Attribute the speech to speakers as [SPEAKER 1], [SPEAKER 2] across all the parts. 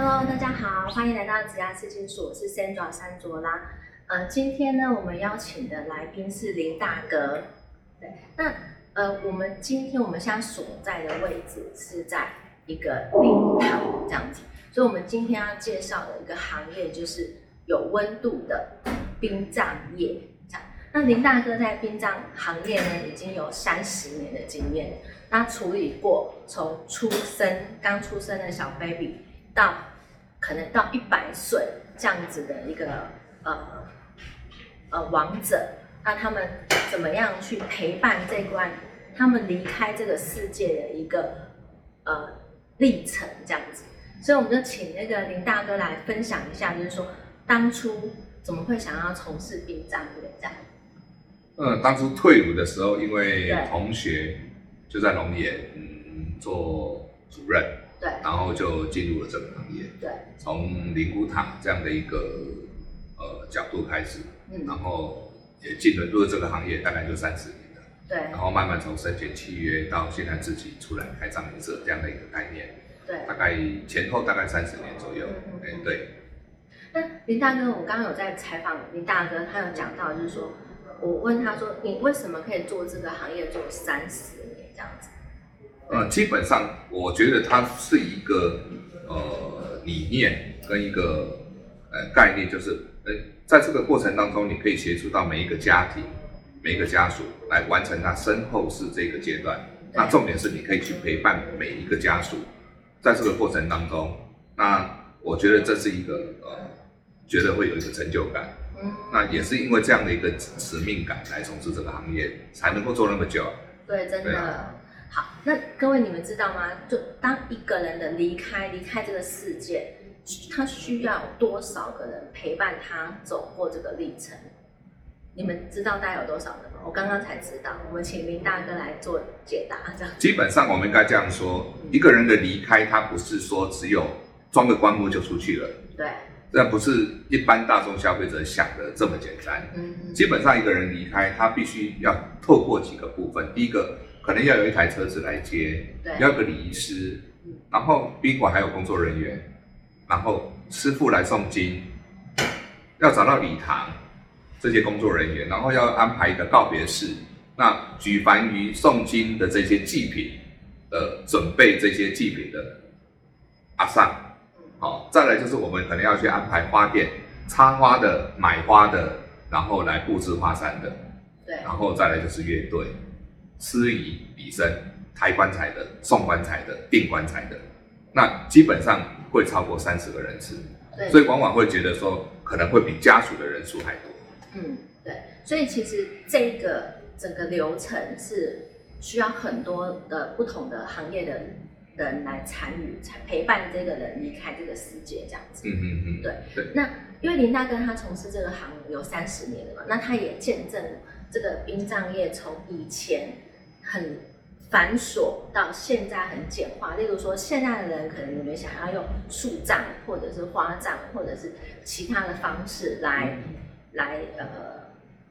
[SPEAKER 1] Hello，大家好，欢迎来到子牙刺青术，我是 Sandra 山卓拉。呃，今天呢，我们邀请的来宾是林大哥。对，那呃，我们今天我们现在所在的位置是在一个冰堂这样子，所以我们今天要介绍的一个行业就是有温度的殡葬业。那林大哥在殡葬行业呢，已经有三十年的经验，那处理过从出生刚出生的小 baby。到可能到一百岁这样子的一个呃呃王者，那他们怎么样去陪伴这关他们离开这个世界的一个呃历程这样子？所以我们就请那个林大哥来分享一下，就是说当初怎么会想要从事殡葬业这样？
[SPEAKER 2] 嗯，当初退伍的时候，因为同学就在龙岩做主任。
[SPEAKER 1] 对，
[SPEAKER 2] 然后就进入了这个行业。
[SPEAKER 1] 对，
[SPEAKER 2] 从灵骨塔这样的一个呃角度开始，嗯，然后也进入了这个行业，大概就三十年了。
[SPEAKER 1] 对，
[SPEAKER 2] 然后慢慢从申请契约到现在自己出来开葬仪社这样的一个概念。
[SPEAKER 1] 对，
[SPEAKER 2] 大概前后大概三十年左右。哎，对。
[SPEAKER 1] 那林大哥，我刚刚有在采访林大哥，他有讲到，就是说我问他说，你为什么可以做这个行业做三十年这样子？
[SPEAKER 2] 呃，基本上我觉得它是一个呃理念跟一个呃概念，就是呃在这个过程当中，你可以协助到每一个家庭、每一个家属来完成他身后事这个阶段。那重点是你可以去陪伴每一个家属，在这个过程当中，那我觉得这是一个呃，觉得会有一个成就感。嗯。那也是因为这样的一个使命感来从事这个行业，才能够做那么久。
[SPEAKER 1] 对，真的。好，那各位你们知道吗？就当一个人的离开，离开这个世界，他需要多少个人陪伴他走过这个历程？你们知道大概有多少人吗？我刚刚才知道，我们请林大哥来做解答。这样，
[SPEAKER 2] 基本上我们应该这样说：一个人的离开，他不是说只有装个棺木就出去了。
[SPEAKER 1] 对，
[SPEAKER 2] 这不是一般大众消费者想的这么简单。嗯，基本上一个人离开，他必须要透过几个部分。第一个。可能要有一台车子来接，要个礼仪师，然后宾馆还有工作人员，然后师傅来诵经，要找到礼堂这些工作人员，然后要安排一个告别式。那举凡于诵经的这些祭品呃准备，这些祭品的阿上，好，再来就是我们可能要去安排花店插花的、买花的，然后来布置花山的，
[SPEAKER 1] 对，
[SPEAKER 2] 然后再来就是乐队。司仪、礼生、抬棺材的、送棺材的、订棺材的，那基本上会超过三十个人次，
[SPEAKER 1] 对，
[SPEAKER 2] 所以往往会觉得说可能会比家属的人数还多。
[SPEAKER 1] 嗯，对，所以其实这个整个流程是需要很多的不同的行业的人来参与，才陪伴这个人离开这个世界这样子。
[SPEAKER 2] 嗯嗯嗯，
[SPEAKER 1] 对对。那因为林大哥他从事这个行有三十年了嘛，那他也见证这个殡葬业从以前。很繁琐，到现在很简化。例如说，现在的人可能你们想要用树葬，或者是花葬，或者是其他的方式来来呃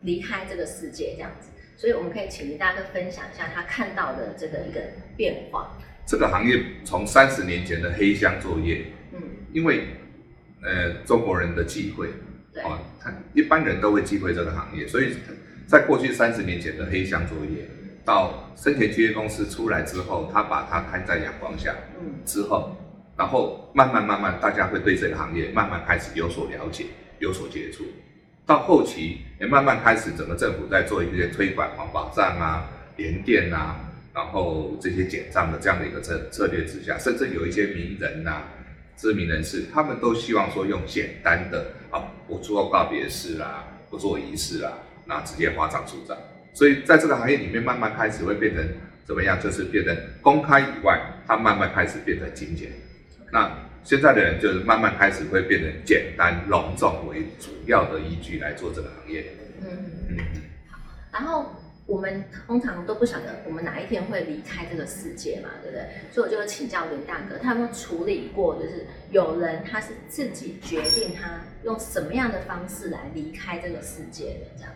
[SPEAKER 1] 离开这个世界这样子。所以我们可以请林大哥分享一下他看到的这个一个变化。
[SPEAKER 2] 这个行业从三十年前的黑箱作业，嗯，因为呃中国人的忌讳，
[SPEAKER 1] 对，
[SPEAKER 2] 他一般人都会忌讳这个行业，所以在过去三十年前的黑箱作业。到生前契约公司出来之后，他把它摊在阳光下，嗯，之后，然后慢慢慢慢，大家会对这个行业慢慢开始有所了解，有所接触。到后期也慢慢开始，整个政府在做一些推广环保账啊、联电啊，然后这些减账的这样的一个策策略之下，甚至有一些名人呐、知名人士，他们都希望说用简单的啊，不做告别式啦，不做仪式啦，那直接花账出账。所以在这个行业里面，慢慢开始会变成怎么样？就是变成公开以外，它慢慢开始变成精简。那现在的人就是慢慢开始会变成简单隆重为主要的依据来做这个行业。嗯
[SPEAKER 1] 嗯。好，然后我们通常都不晓得我们哪一天会离开这个世界嘛，对不对？所以我就请教林大哥，他有没有处理过？就是有人他是自己决定他用什么样的方式来离开这个世界的这样。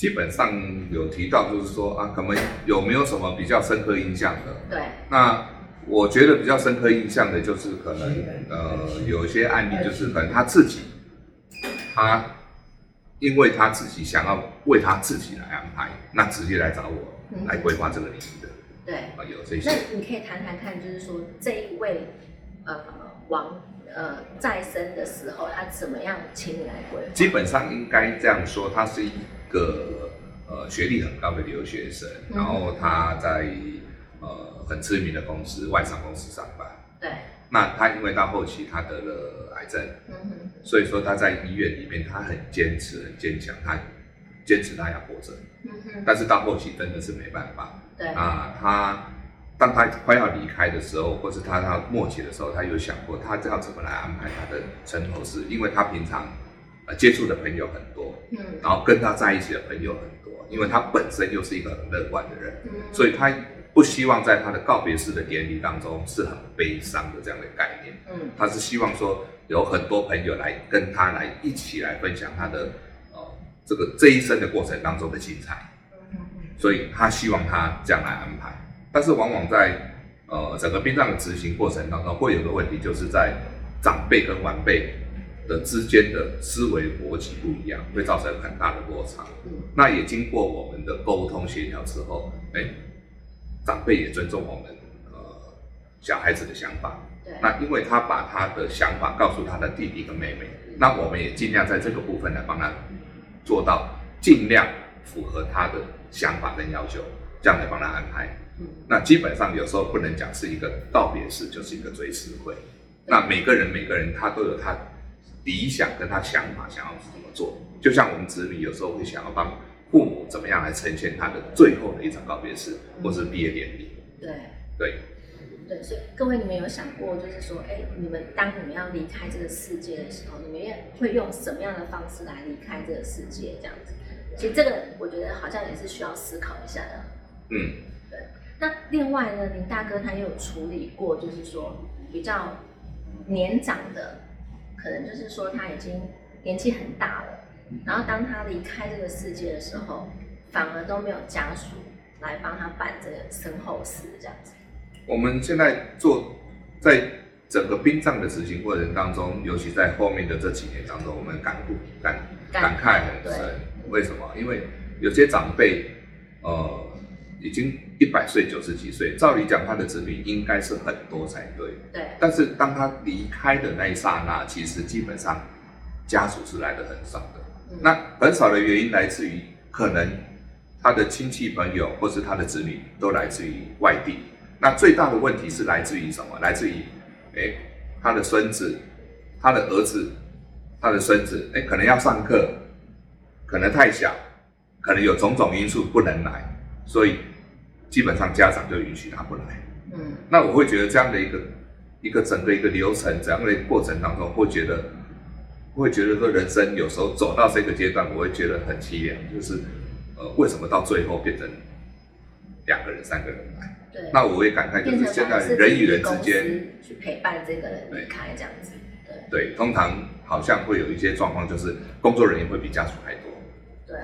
[SPEAKER 2] 基本上有提到，就是说啊，可能有没有什么比较深刻印象的？
[SPEAKER 1] 对。
[SPEAKER 2] 那我觉得比较深刻印象的就是可能呃有一些案例就是可能他自己，他因为他自己想要为他自己来安排，那直接来找我来规划这个领域的。
[SPEAKER 1] 对，
[SPEAKER 2] 啊有这些。
[SPEAKER 1] 那你可以谈谈看，就是说这一位呃王呃再生的时候，他怎么样请你来规划？
[SPEAKER 2] 基本上应该这样说，他是一个呃学历很高的留学生，然后他在呃很知名的公司外商公司上班。
[SPEAKER 1] 对。
[SPEAKER 2] 那他因为到后期他得了癌症，嗯哼，所以说他在医院里面他很坚持很坚强，他坚持他要活着，嗯哼，但是到后期真的是没办法。
[SPEAKER 1] 对
[SPEAKER 2] 啊，他当他快要离开的时候，或是他他末期的时候，他有想过他要怎么来安排他的生活事，因为他平常呃接触的朋友很多，嗯，然后跟他在一起的朋友很多，因为他本身又是一个很乐观的人，嗯，所以他不希望在他的告别式的典礼当中是很悲伤的这样的概念，嗯，他是希望说有很多朋友来跟他来一起来分享他的呃这个这一生的过程当中的精彩。所以他希望他这样来安排，但是往往在呃整个殡葬的执行过程当中，会有个问题，就是在长辈跟晚辈的之间的思维逻辑不一样，会造成很大的落差。嗯，那也经过我们的沟通协调之后，哎，长辈也尊重我们呃小孩子的想法。
[SPEAKER 1] 对，
[SPEAKER 2] 那因为他把他的想法告诉他的弟弟跟妹妹，那我们也尽量在这个部分来帮他做到尽量符合他的。想法跟要求，这样来帮他安排。嗯，那基本上有时候不能讲是一个道别式，就是一个追思会。那每个人每个人他都有他理想跟他想法，想要怎么做。就像我们子女有时候会想要帮父母怎么样来呈现他的最后的一场告别式，或是毕业典礼。
[SPEAKER 1] 对
[SPEAKER 2] 对
[SPEAKER 1] 对，所以各位你们有想过，就是说，哎，你们当你们要离开这个世界的时候，你们会用什么样的方式来离开这个世界？这样子。其实这个我觉得好像也是需要思考一下的。
[SPEAKER 2] 嗯，
[SPEAKER 1] 对。那另外呢，林大哥他也有处理过，就是说比较年长的，可能就是说他已经年纪很大了，然后当他离开这个世界的时候，反而都没有家属来帮他办这个身后事这样子。
[SPEAKER 2] 我们现在做在整个殡葬的执行过程当中，尤其在后面的这几年当中，我们感悟感感慨很深。为什么？因为有些长辈，呃，已经一百岁、九十几岁，照理讲他的子女应该是很多才对。
[SPEAKER 1] 对。
[SPEAKER 2] 但是当他离开的那一刹那，其实基本上家属是来的很少的。那很少的原因来自于可能他的亲戚朋友或是他的子女都来自于外地。那最大的问题是来自于什么？来自于，哎，他的孙子、他的儿子、他的孙子，哎，可能要上课。可能太小，可能有种种因素不能来，所以基本上家长就允许他不来。嗯，那我会觉得这样的一个一个整个一个流程，这样的过程当中，会觉得会觉得说人生有时候走到这个阶段，我会觉得很凄凉，就是呃为什么到最后变成两个人、三个人来？
[SPEAKER 1] 对，
[SPEAKER 2] 那我会感慨就是现在人与人之间
[SPEAKER 1] 去陪伴这个人离开这样子。
[SPEAKER 2] 对，通常好像会有一些状况，就是工作人员会比家属还多。
[SPEAKER 1] 对。